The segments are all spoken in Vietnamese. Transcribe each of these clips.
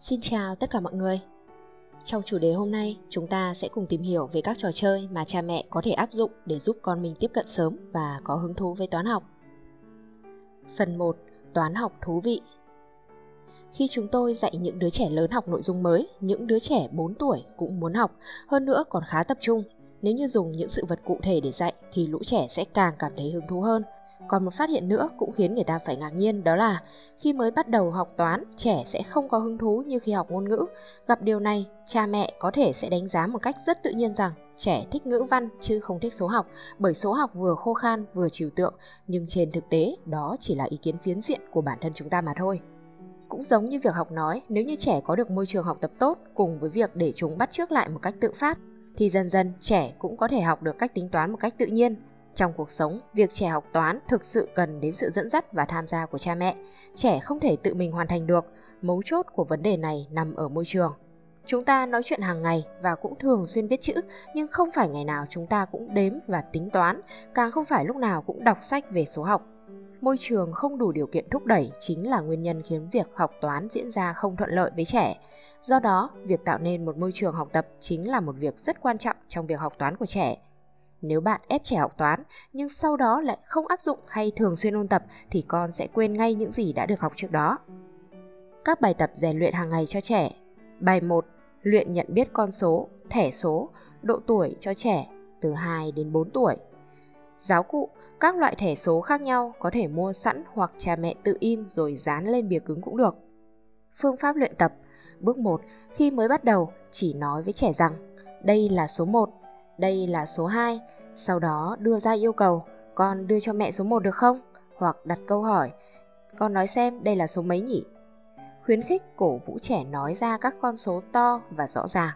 Xin chào tất cả mọi người. Trong chủ đề hôm nay, chúng ta sẽ cùng tìm hiểu về các trò chơi mà cha mẹ có thể áp dụng để giúp con mình tiếp cận sớm và có hứng thú với toán học. Phần 1: Toán học thú vị. Khi chúng tôi dạy những đứa trẻ lớn học nội dung mới, những đứa trẻ 4 tuổi cũng muốn học, hơn nữa còn khá tập trung. Nếu như dùng những sự vật cụ thể để dạy thì lũ trẻ sẽ càng cảm thấy hứng thú hơn còn một phát hiện nữa cũng khiến người ta phải ngạc nhiên đó là khi mới bắt đầu học toán, trẻ sẽ không có hứng thú như khi học ngôn ngữ. Gặp điều này, cha mẹ có thể sẽ đánh giá một cách rất tự nhiên rằng trẻ thích ngữ văn chứ không thích số học, bởi số học vừa khô khan vừa trừu tượng, nhưng trên thực tế đó chỉ là ý kiến phiến diện của bản thân chúng ta mà thôi. Cũng giống như việc học nói, nếu như trẻ có được môi trường học tập tốt cùng với việc để chúng bắt chước lại một cách tự phát, thì dần dần trẻ cũng có thể học được cách tính toán một cách tự nhiên trong cuộc sống, việc trẻ học toán thực sự cần đến sự dẫn dắt và tham gia của cha mẹ. Trẻ không thể tự mình hoàn thành được, mấu chốt của vấn đề này nằm ở môi trường. Chúng ta nói chuyện hàng ngày và cũng thường xuyên viết chữ, nhưng không phải ngày nào chúng ta cũng đếm và tính toán, càng không phải lúc nào cũng đọc sách về số học. Môi trường không đủ điều kiện thúc đẩy chính là nguyên nhân khiến việc học toán diễn ra không thuận lợi với trẻ. Do đó, việc tạo nên một môi trường học tập chính là một việc rất quan trọng trong việc học toán của trẻ. Nếu bạn ép trẻ học toán nhưng sau đó lại không áp dụng hay thường xuyên ôn tập thì con sẽ quên ngay những gì đã được học trước đó. Các bài tập rèn luyện hàng ngày cho trẻ. Bài 1. Luyện nhận biết con số, thẻ số, độ tuổi cho trẻ từ 2 đến 4 tuổi. Giáo cụ, các loại thẻ số khác nhau có thể mua sẵn hoặc cha mẹ tự in rồi dán lên bìa cứng cũng được. Phương pháp luyện tập Bước 1. Khi mới bắt đầu, chỉ nói với trẻ rằng đây là số 1, đây là số 2, sau đó đưa ra yêu cầu, con đưa cho mẹ số 1 được không? Hoặc đặt câu hỏi, con nói xem đây là số mấy nhỉ? Khuyến khích cổ vũ trẻ nói ra các con số to và rõ ràng.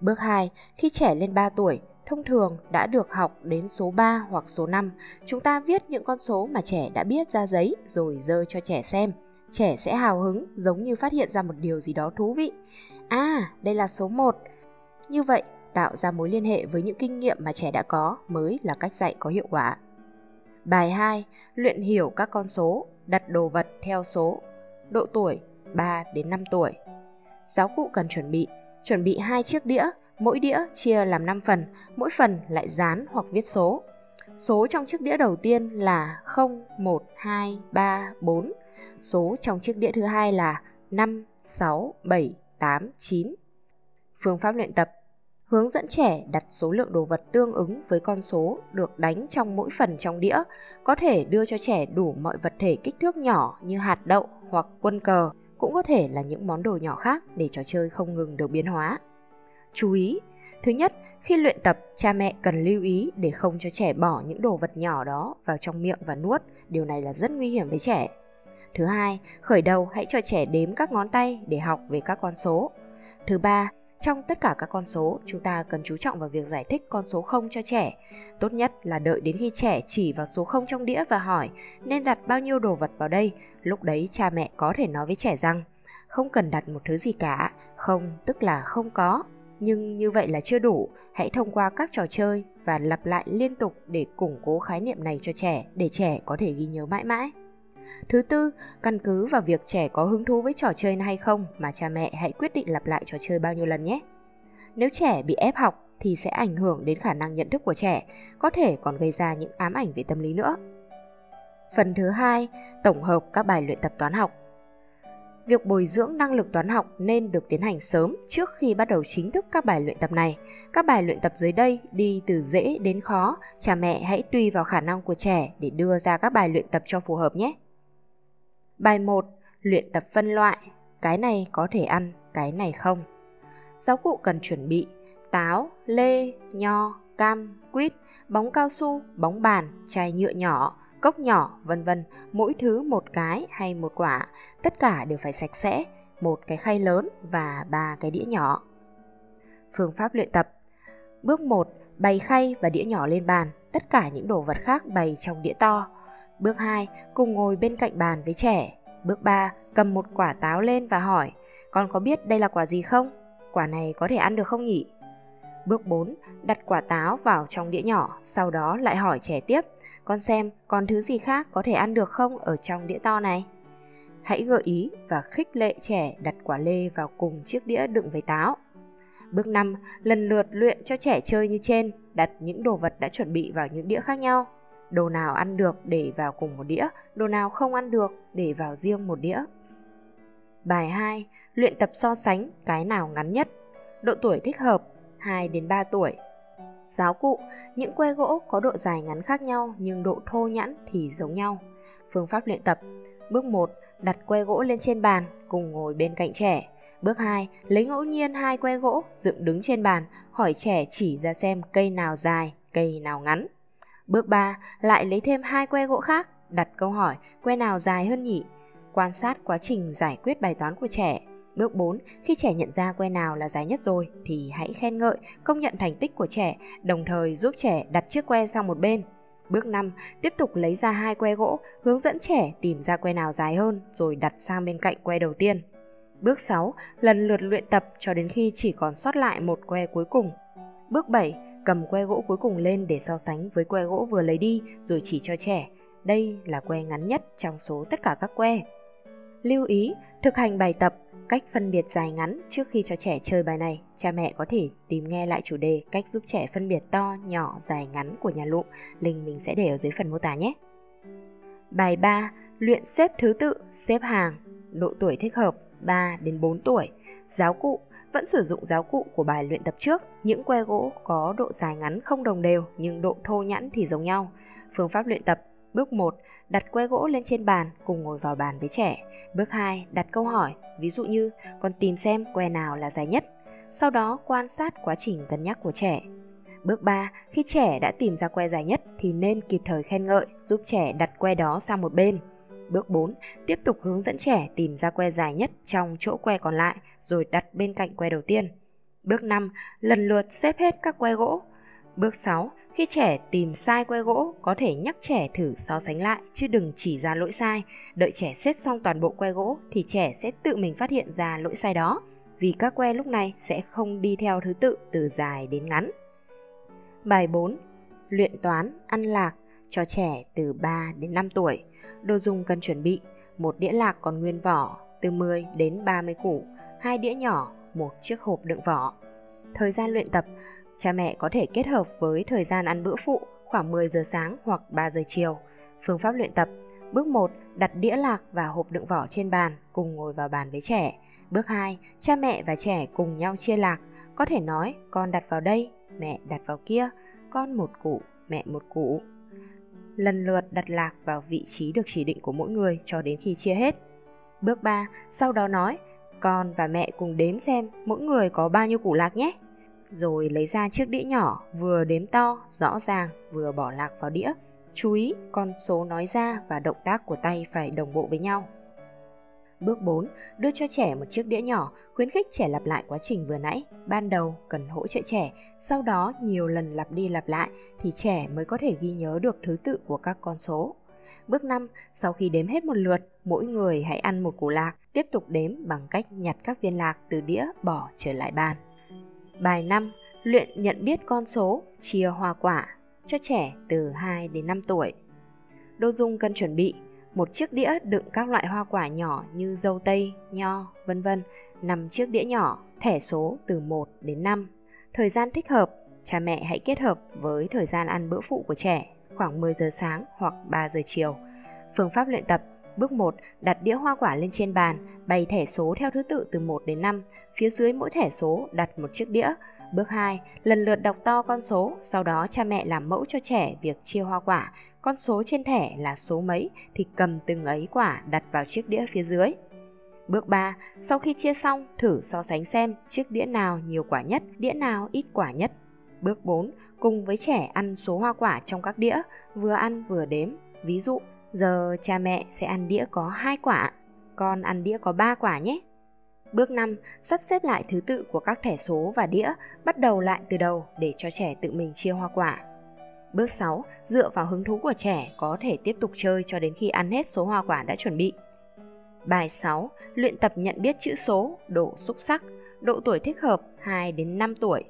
Bước 2, khi trẻ lên 3 tuổi, thông thường đã được học đến số 3 hoặc số 5, chúng ta viết những con số mà trẻ đã biết ra giấy rồi dơ cho trẻ xem. Trẻ sẽ hào hứng giống như phát hiện ra một điều gì đó thú vị. À, đây là số 1. Như vậy, tạo ra mối liên hệ với những kinh nghiệm mà trẻ đã có mới là cách dạy có hiệu quả. Bài 2. Luyện hiểu các con số, đặt đồ vật theo số. Độ tuổi 3 đến 5 tuổi. Giáo cụ cần chuẩn bị, chuẩn bị hai chiếc đĩa, mỗi đĩa chia làm 5 phần, mỗi phần lại dán hoặc viết số. Số trong chiếc đĩa đầu tiên là 0, 1, 2, 3, 4. Số trong chiếc đĩa thứ hai là 5, 6, 7, 8, 9. Phương pháp luyện tập hướng dẫn trẻ đặt số lượng đồ vật tương ứng với con số được đánh trong mỗi phần trong đĩa, có thể đưa cho trẻ đủ mọi vật thể kích thước nhỏ như hạt đậu hoặc quân cờ, cũng có thể là những món đồ nhỏ khác để trò chơi không ngừng được biến hóa. Chú ý, thứ nhất, khi luyện tập, cha mẹ cần lưu ý để không cho trẻ bỏ những đồ vật nhỏ đó vào trong miệng và nuốt, điều này là rất nguy hiểm với trẻ. Thứ hai, khởi đầu hãy cho trẻ đếm các ngón tay để học về các con số. Thứ ba, trong tất cả các con số, chúng ta cần chú trọng vào việc giải thích con số 0 cho trẻ. Tốt nhất là đợi đến khi trẻ chỉ vào số 0 trong đĩa và hỏi nên đặt bao nhiêu đồ vật vào đây. Lúc đấy cha mẹ có thể nói với trẻ rằng không cần đặt một thứ gì cả, không tức là không có. Nhưng như vậy là chưa đủ, hãy thông qua các trò chơi và lặp lại liên tục để củng cố khái niệm này cho trẻ, để trẻ có thể ghi nhớ mãi mãi. Thứ tư, căn cứ vào việc trẻ có hứng thú với trò chơi hay không mà cha mẹ hãy quyết định lặp lại trò chơi bao nhiêu lần nhé. Nếu trẻ bị ép học thì sẽ ảnh hưởng đến khả năng nhận thức của trẻ, có thể còn gây ra những ám ảnh về tâm lý nữa. Phần thứ hai, tổng hợp các bài luyện tập toán học. Việc bồi dưỡng năng lực toán học nên được tiến hành sớm trước khi bắt đầu chính thức các bài luyện tập này. Các bài luyện tập dưới đây đi từ dễ đến khó, cha mẹ hãy tùy vào khả năng của trẻ để đưa ra các bài luyện tập cho phù hợp nhé. Bài 1. Luyện tập phân loại. Cái này có thể ăn, cái này không. Giáo cụ cần chuẩn bị táo, lê, nho, cam, quýt, bóng cao su, bóng bàn, chai nhựa nhỏ, cốc nhỏ, vân vân, mỗi thứ một cái hay một quả, tất cả đều phải sạch sẽ, một cái khay lớn và ba cái đĩa nhỏ. Phương pháp luyện tập Bước 1. Bày khay và đĩa nhỏ lên bàn, tất cả những đồ vật khác bày trong đĩa to. Bước 2, cùng ngồi bên cạnh bàn với trẻ. Bước 3, cầm một quả táo lên và hỏi, con có biết đây là quả gì không? Quả này có thể ăn được không nhỉ? Bước 4, đặt quả táo vào trong đĩa nhỏ, sau đó lại hỏi trẻ tiếp, con xem còn thứ gì khác có thể ăn được không ở trong đĩa to này? hãy gợi ý và khích lệ trẻ đặt quả lê vào cùng chiếc đĩa đựng với táo. Bước 5. Lần lượt luyện cho trẻ chơi như trên, đặt những đồ vật đã chuẩn bị vào những đĩa khác nhau. Đồ nào ăn được để vào cùng một đĩa, đồ nào không ăn được để vào riêng một đĩa. Bài 2. Luyện tập so sánh cái nào ngắn nhất. Độ tuổi thích hợp 2 đến 3 tuổi. Giáo cụ, những que gỗ có độ dài ngắn khác nhau nhưng độ thô nhẵn thì giống nhau. Phương pháp luyện tập. Bước 1, đặt que gỗ lên trên bàn cùng ngồi bên cạnh trẻ. Bước 2, lấy ngẫu nhiên hai que gỗ dựng đứng trên bàn, hỏi trẻ chỉ ra xem cây nào dài, cây nào ngắn. Bước 3, lại lấy thêm hai que gỗ khác, đặt câu hỏi que nào dài hơn nhỉ? Quan sát quá trình giải quyết bài toán của trẻ. Bước 4, khi trẻ nhận ra que nào là dài nhất rồi thì hãy khen ngợi, công nhận thành tích của trẻ, đồng thời giúp trẻ đặt chiếc que sang một bên. Bước 5, tiếp tục lấy ra hai que gỗ, hướng dẫn trẻ tìm ra que nào dài hơn rồi đặt sang bên cạnh que đầu tiên. Bước 6, lần lượt luyện tập cho đến khi chỉ còn sót lại một que cuối cùng. Bước 7, cầm que gỗ cuối cùng lên để so sánh với que gỗ vừa lấy đi rồi chỉ cho trẻ. Đây là que ngắn nhất trong số tất cả các que. Lưu ý, thực hành bài tập cách phân biệt dài ngắn trước khi cho trẻ chơi bài này. Cha mẹ có thể tìm nghe lại chủ đề cách giúp trẻ phân biệt to, nhỏ, dài ngắn của nhà lụm. Link mình sẽ để ở dưới phần mô tả nhé. Bài 3. Luyện xếp thứ tự, xếp hàng. Độ tuổi thích hợp 3 đến 4 tuổi. Giáo cụ vẫn sử dụng giáo cụ của bài luyện tập trước. Những que gỗ có độ dài ngắn không đồng đều nhưng độ thô nhẵn thì giống nhau. Phương pháp luyện tập Bước 1, đặt que gỗ lên trên bàn cùng ngồi vào bàn với trẻ. Bước 2, đặt câu hỏi, ví dụ như con tìm xem que nào là dài nhất. Sau đó quan sát quá trình cân nhắc của trẻ. Bước 3, khi trẻ đã tìm ra que dài nhất thì nên kịp thời khen ngợi, giúp trẻ đặt que đó sang một bên. Bước 4, tiếp tục hướng dẫn trẻ tìm ra que dài nhất trong chỗ que còn lại rồi đặt bên cạnh que đầu tiên. Bước 5, lần lượt xếp hết các que gỗ. Bước 6, khi trẻ tìm sai que gỗ, có thể nhắc trẻ thử so sánh lại chứ đừng chỉ ra lỗi sai. Đợi trẻ xếp xong toàn bộ que gỗ thì trẻ sẽ tự mình phát hiện ra lỗi sai đó, vì các que lúc này sẽ không đi theo thứ tự từ dài đến ngắn. Bài 4. Luyện toán, ăn lạc cho trẻ từ 3 đến 5 tuổi. Đồ dùng cần chuẩn bị: một đĩa lạc còn nguyên vỏ, từ 10 đến 30 củ, hai đĩa nhỏ, một chiếc hộp đựng vỏ. Thời gian luyện tập Cha mẹ có thể kết hợp với thời gian ăn bữa phụ khoảng 10 giờ sáng hoặc 3 giờ chiều. Phương pháp luyện tập Bước 1, đặt đĩa lạc và hộp đựng vỏ trên bàn, cùng ngồi vào bàn với trẻ. Bước 2, cha mẹ và trẻ cùng nhau chia lạc. Có thể nói, con đặt vào đây, mẹ đặt vào kia, con một củ, mẹ một củ. Lần lượt đặt lạc vào vị trí được chỉ định của mỗi người cho đến khi chia hết. Bước 3, sau đó nói, con và mẹ cùng đếm xem mỗi người có bao nhiêu củ lạc nhé rồi lấy ra chiếc đĩa nhỏ, vừa đếm to, rõ ràng, vừa bỏ lạc vào đĩa. Chú ý, con số nói ra và động tác của tay phải đồng bộ với nhau. Bước 4. Đưa cho trẻ một chiếc đĩa nhỏ, khuyến khích trẻ lặp lại quá trình vừa nãy. Ban đầu cần hỗ trợ trẻ, sau đó nhiều lần lặp đi lặp lại thì trẻ mới có thể ghi nhớ được thứ tự của các con số. Bước 5. Sau khi đếm hết một lượt, mỗi người hãy ăn một củ lạc, tiếp tục đếm bằng cách nhặt các viên lạc từ đĩa bỏ trở lại bàn. Bài 5. Luyện nhận biết con số, chia hoa quả cho trẻ từ 2 đến 5 tuổi. Đồ dùng cần chuẩn bị một chiếc đĩa đựng các loại hoa quả nhỏ như dâu tây, nho, vân vân, 5 chiếc đĩa nhỏ, thẻ số từ 1 đến 5. Thời gian thích hợp, cha mẹ hãy kết hợp với thời gian ăn bữa phụ của trẻ, khoảng 10 giờ sáng hoặc 3 giờ chiều. Phương pháp luyện tập Bước 1, đặt đĩa hoa quả lên trên bàn, bày thẻ số theo thứ tự từ 1 đến 5, phía dưới mỗi thẻ số đặt một chiếc đĩa. Bước 2, lần lượt đọc to con số, sau đó cha mẹ làm mẫu cho trẻ việc chia hoa quả. Con số trên thẻ là số mấy thì cầm từng ấy quả đặt vào chiếc đĩa phía dưới. Bước 3, sau khi chia xong, thử so sánh xem chiếc đĩa nào nhiều quả nhất, đĩa nào ít quả nhất. Bước 4, cùng với trẻ ăn số hoa quả trong các đĩa, vừa ăn vừa đếm. Ví dụ, Giờ cha mẹ sẽ ăn đĩa có 2 quả, con ăn đĩa có 3 quả nhé. Bước 5, sắp xếp lại thứ tự của các thẻ số và đĩa, bắt đầu lại từ đầu để cho trẻ tự mình chia hoa quả. Bước 6, dựa vào hứng thú của trẻ có thể tiếp tục chơi cho đến khi ăn hết số hoa quả đã chuẩn bị. Bài 6, luyện tập nhận biết chữ số, độ xúc sắc, độ tuổi thích hợp 2 đến 5 tuổi.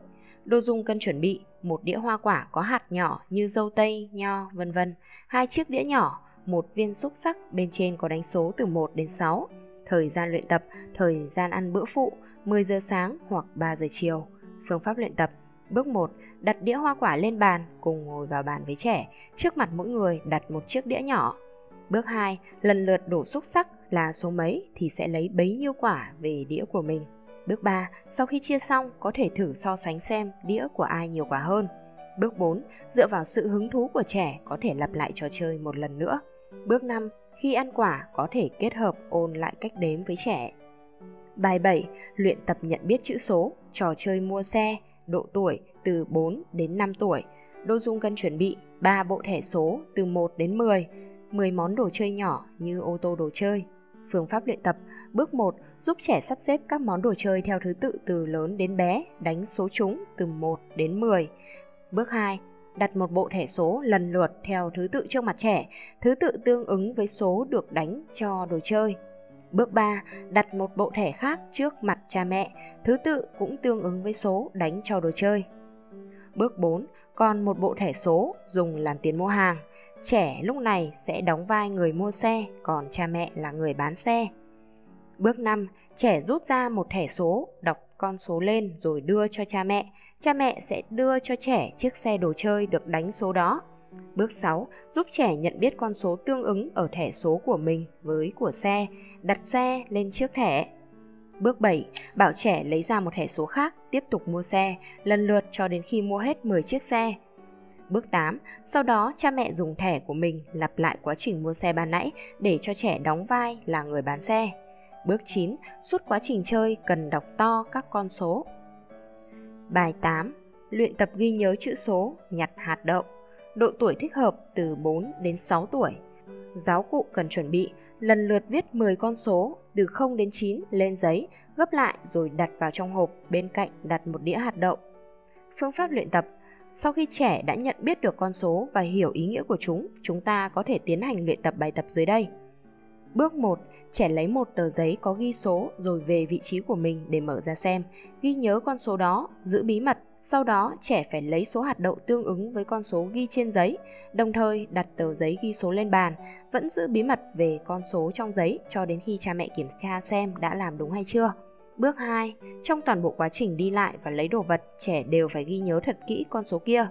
Đồ dùng cần chuẩn bị một đĩa hoa quả có hạt nhỏ như dâu tây, nho, vân vân, hai chiếc đĩa nhỏ, một viên xúc sắc bên trên có đánh số từ 1 đến 6. Thời gian luyện tập, thời gian ăn bữa phụ, 10 giờ sáng hoặc 3 giờ chiều. Phương pháp luyện tập Bước 1. Đặt đĩa hoa quả lên bàn, cùng ngồi vào bàn với trẻ. Trước mặt mỗi người đặt một chiếc đĩa nhỏ. Bước 2. Lần lượt đổ xúc sắc là số mấy thì sẽ lấy bấy nhiêu quả về đĩa của mình. Bước 3. Sau khi chia xong, có thể thử so sánh xem đĩa của ai nhiều quả hơn. Bước 4. Dựa vào sự hứng thú của trẻ có thể lặp lại trò chơi một lần nữa. Bước 5. Khi ăn quả có thể kết hợp ôn lại cách đếm với trẻ. Bài 7. Luyện tập nhận biết chữ số, trò chơi mua xe, độ tuổi từ 4 đến 5 tuổi. Đồ dùng cần chuẩn bị 3 bộ thẻ số từ 1 đến 10, 10 món đồ chơi nhỏ như ô tô đồ chơi. Phương pháp luyện tập Bước 1. Giúp trẻ sắp xếp các món đồ chơi theo thứ tự từ lớn đến bé, đánh số chúng từ 1 đến 10. Bước 2. Đặt một bộ thẻ số lần lượt theo thứ tự trước mặt trẻ, thứ tự tương ứng với số được đánh cho đồ chơi. Bước 3. Đặt một bộ thẻ khác trước mặt cha mẹ, thứ tự cũng tương ứng với số đánh cho đồ chơi. Bước 4. Còn một bộ thẻ số dùng làm tiền mua hàng. Trẻ lúc này sẽ đóng vai người mua xe, còn cha mẹ là người bán xe. Bước 5. Trẻ rút ra một thẻ số, đọc con số lên rồi đưa cho cha mẹ. Cha mẹ sẽ đưa cho trẻ chiếc xe đồ chơi được đánh số đó. Bước 6. Giúp trẻ nhận biết con số tương ứng ở thẻ số của mình với của xe, đặt xe lên chiếc thẻ. Bước 7. Bảo trẻ lấy ra một thẻ số khác, tiếp tục mua xe, lần lượt cho đến khi mua hết 10 chiếc xe. Bước 8. Sau đó cha mẹ dùng thẻ của mình lặp lại quá trình mua xe ban nãy để cho trẻ đóng vai là người bán xe. Bước 9. Suốt quá trình chơi cần đọc to các con số. Bài 8. Luyện tập ghi nhớ chữ số, nhặt hạt đậu. Độ tuổi thích hợp từ 4 đến 6 tuổi. Giáo cụ cần chuẩn bị lần lượt viết 10 con số từ 0 đến 9 lên giấy, gấp lại rồi đặt vào trong hộp, bên cạnh đặt một đĩa hạt đậu. Phương pháp luyện tập sau khi trẻ đã nhận biết được con số và hiểu ý nghĩa của chúng, chúng ta có thể tiến hành luyện tập bài tập dưới đây. Bước 1, trẻ lấy một tờ giấy có ghi số rồi về vị trí của mình để mở ra xem, ghi nhớ con số đó, giữ bí mật. Sau đó, trẻ phải lấy số hạt đậu tương ứng với con số ghi trên giấy, đồng thời đặt tờ giấy ghi số lên bàn, vẫn giữ bí mật về con số trong giấy cho đến khi cha mẹ kiểm tra xem đã làm đúng hay chưa. Bước 2, trong toàn bộ quá trình đi lại và lấy đồ vật, trẻ đều phải ghi nhớ thật kỹ con số kia.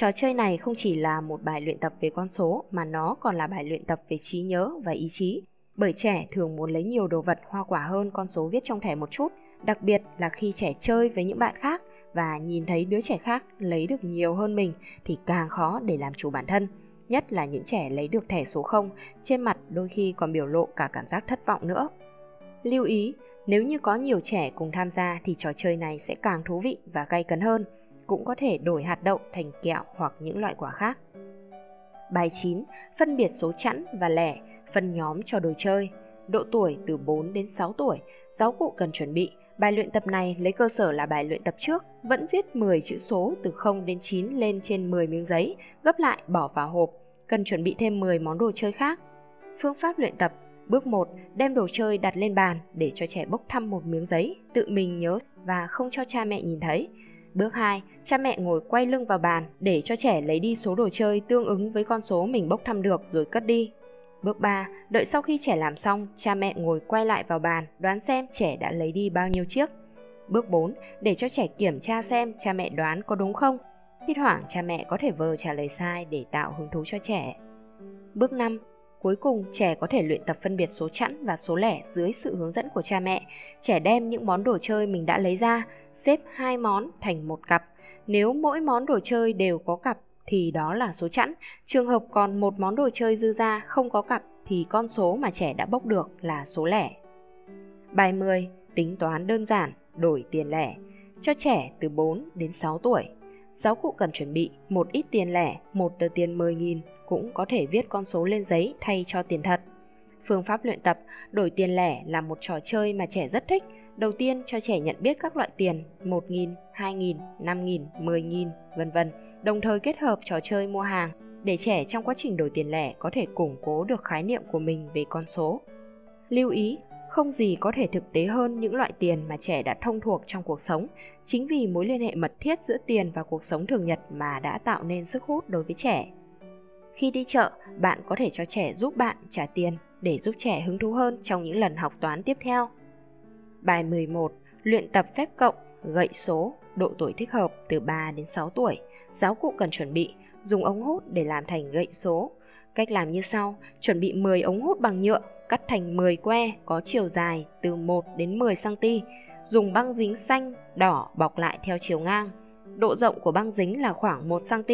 Trò chơi này không chỉ là một bài luyện tập về con số mà nó còn là bài luyện tập về trí nhớ và ý chí. Bởi trẻ thường muốn lấy nhiều đồ vật hoa quả hơn con số viết trong thẻ một chút, đặc biệt là khi trẻ chơi với những bạn khác và nhìn thấy đứa trẻ khác lấy được nhiều hơn mình thì càng khó để làm chủ bản thân. Nhất là những trẻ lấy được thẻ số 0, trên mặt đôi khi còn biểu lộ cả cảm giác thất vọng nữa. Lưu ý, nếu như có nhiều trẻ cùng tham gia thì trò chơi này sẽ càng thú vị và gay cấn hơn cũng có thể đổi hạt đậu thành kẹo hoặc những loại quả khác. Bài 9. Phân biệt số chẵn và lẻ, phân nhóm cho đồ chơi. Độ tuổi từ 4 đến 6 tuổi, giáo cụ cần chuẩn bị. Bài luyện tập này lấy cơ sở là bài luyện tập trước, vẫn viết 10 chữ số từ 0 đến 9 lên trên 10 miếng giấy, gấp lại bỏ vào hộp. Cần chuẩn bị thêm 10 món đồ chơi khác. Phương pháp luyện tập Bước 1. Đem đồ chơi đặt lên bàn để cho trẻ bốc thăm một miếng giấy, tự mình nhớ và không cho cha mẹ nhìn thấy. Bước 2, cha mẹ ngồi quay lưng vào bàn để cho trẻ lấy đi số đồ chơi tương ứng với con số mình bốc thăm được rồi cất đi. Bước 3, đợi sau khi trẻ làm xong, cha mẹ ngồi quay lại vào bàn đoán xem trẻ đã lấy đi bao nhiêu chiếc. Bước 4, để cho trẻ kiểm tra xem cha mẹ đoán có đúng không. Thỉnh thoảng cha mẹ có thể vờ trả lời sai để tạo hứng thú cho trẻ. Bước 5, Cuối cùng, trẻ có thể luyện tập phân biệt số chẵn và số lẻ dưới sự hướng dẫn của cha mẹ. Trẻ đem những món đồ chơi mình đã lấy ra, xếp hai món thành một cặp. Nếu mỗi món đồ chơi đều có cặp thì đó là số chẵn. Trường hợp còn một món đồ chơi dư ra không có cặp thì con số mà trẻ đã bốc được là số lẻ. Bài 10. Tính toán đơn giản, đổi tiền lẻ. Cho trẻ từ 4 đến 6 tuổi. Giáo cụ cần chuẩn bị một ít tiền lẻ, một tờ tiền 10.000, cũng có thể viết con số lên giấy thay cho tiền thật. Phương pháp luyện tập đổi tiền lẻ là một trò chơi mà trẻ rất thích. Đầu tiên cho trẻ nhận biết các loại tiền 1.000, 2.000, 5.000, 10.000, vân vân, đồng thời kết hợp trò chơi mua hàng để trẻ trong quá trình đổi tiền lẻ có thể củng cố được khái niệm của mình về con số. Lưu ý, không gì có thể thực tế hơn những loại tiền mà trẻ đã thông thuộc trong cuộc sống, chính vì mối liên hệ mật thiết giữa tiền và cuộc sống thường nhật mà đã tạo nên sức hút đối với trẻ. Khi đi chợ, bạn có thể cho trẻ giúp bạn trả tiền để giúp trẻ hứng thú hơn trong những lần học toán tiếp theo. Bài 11. Luyện tập phép cộng, gậy số, độ tuổi thích hợp từ 3 đến 6 tuổi. Giáo cụ cần chuẩn bị, dùng ống hút để làm thành gậy số. Cách làm như sau, chuẩn bị 10 ống hút bằng nhựa, cắt thành 10 que có chiều dài từ 1 đến 10 cm. Dùng băng dính xanh, đỏ bọc lại theo chiều ngang. Độ rộng của băng dính là khoảng 1 cm,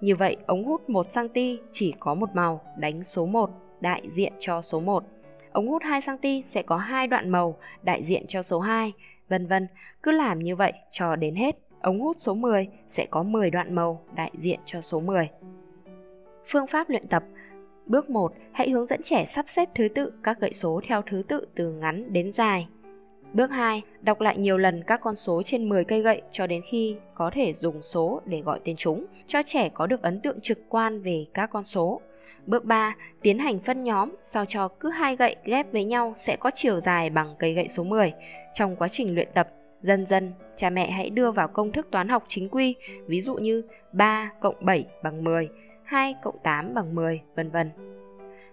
như vậy ống hút 1 cm chỉ có một màu, đánh số 1, đại diện cho số 1. Ống hút 2 cm sẽ có hai đoạn màu, đại diện cho số 2, vân vân. Cứ làm như vậy cho đến hết. Ống hút số 10 sẽ có 10 đoạn màu, đại diện cho số 10. Phương pháp luyện tập Bước 1, hãy hướng dẫn trẻ sắp xếp thứ tự các gậy số theo thứ tự từ ngắn đến dài. Bước 2, đọc lại nhiều lần các con số trên 10 cây gậy cho đến khi có thể dùng số để gọi tên chúng, cho trẻ có được ấn tượng trực quan về các con số. Bước 3, tiến hành phân nhóm sao cho cứ hai gậy ghép với nhau sẽ có chiều dài bằng cây gậy số 10. Trong quá trình luyện tập, dần dần cha mẹ hãy đưa vào công thức toán học chính quy, ví dụ như 3 cộng 7 bằng 10, 2 cộng 8 bằng 10, vân vân.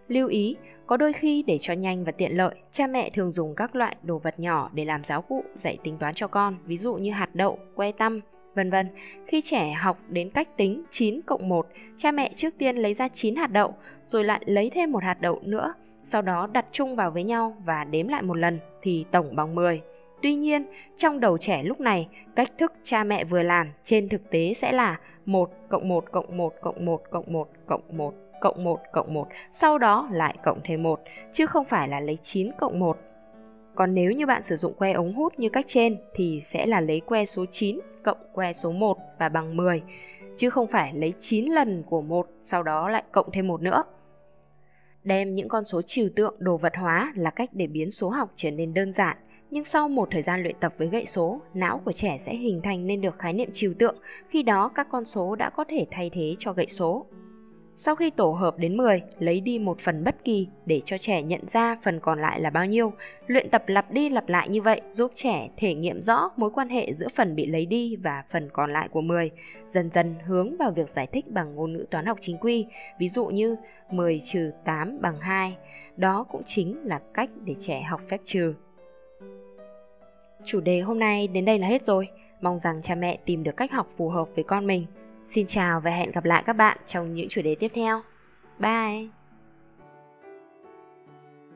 Lưu ý, có đôi khi để cho nhanh và tiện lợi, cha mẹ thường dùng các loại đồ vật nhỏ để làm giáo cụ dạy tính toán cho con, ví dụ như hạt đậu, que tăm, vân vân. Khi trẻ học đến cách tính 9 cộng 1, cha mẹ trước tiên lấy ra 9 hạt đậu, rồi lại lấy thêm một hạt đậu nữa, sau đó đặt chung vào với nhau và đếm lại một lần thì tổng bằng 10. Tuy nhiên, trong đầu trẻ lúc này, cách thức cha mẹ vừa làm trên thực tế sẽ là 1 cộng 1 cộng 1 cộng 1 cộng 1 cộng 1 cộng 1 cộng 1, sau đó lại cộng thêm 1, chứ không phải là lấy 9 cộng 1. Còn nếu như bạn sử dụng que ống hút như cách trên thì sẽ là lấy que số 9 cộng que số 1 và bằng 10, chứ không phải lấy 9 lần của 1 sau đó lại cộng thêm 1 nữa. Đem những con số trừu tượng đồ vật hóa là cách để biến số học trở nên đơn giản, nhưng sau một thời gian luyện tập với gậy số, não của trẻ sẽ hình thành nên được khái niệm trừu tượng, khi đó các con số đã có thể thay thế cho gậy số. Sau khi tổ hợp đến 10, lấy đi một phần bất kỳ để cho trẻ nhận ra phần còn lại là bao nhiêu. Luyện tập lặp đi lặp lại như vậy giúp trẻ thể nghiệm rõ mối quan hệ giữa phần bị lấy đi và phần còn lại của 10, dần dần hướng vào việc giải thích bằng ngôn ngữ toán học chính quy, ví dụ như 10 trừ 8 bằng 2. Đó cũng chính là cách để trẻ học phép trừ. Chủ đề hôm nay đến đây là hết rồi. Mong rằng cha mẹ tìm được cách học phù hợp với con mình. Xin chào và hẹn gặp lại các bạn trong những chủ đề tiếp theo. Bye!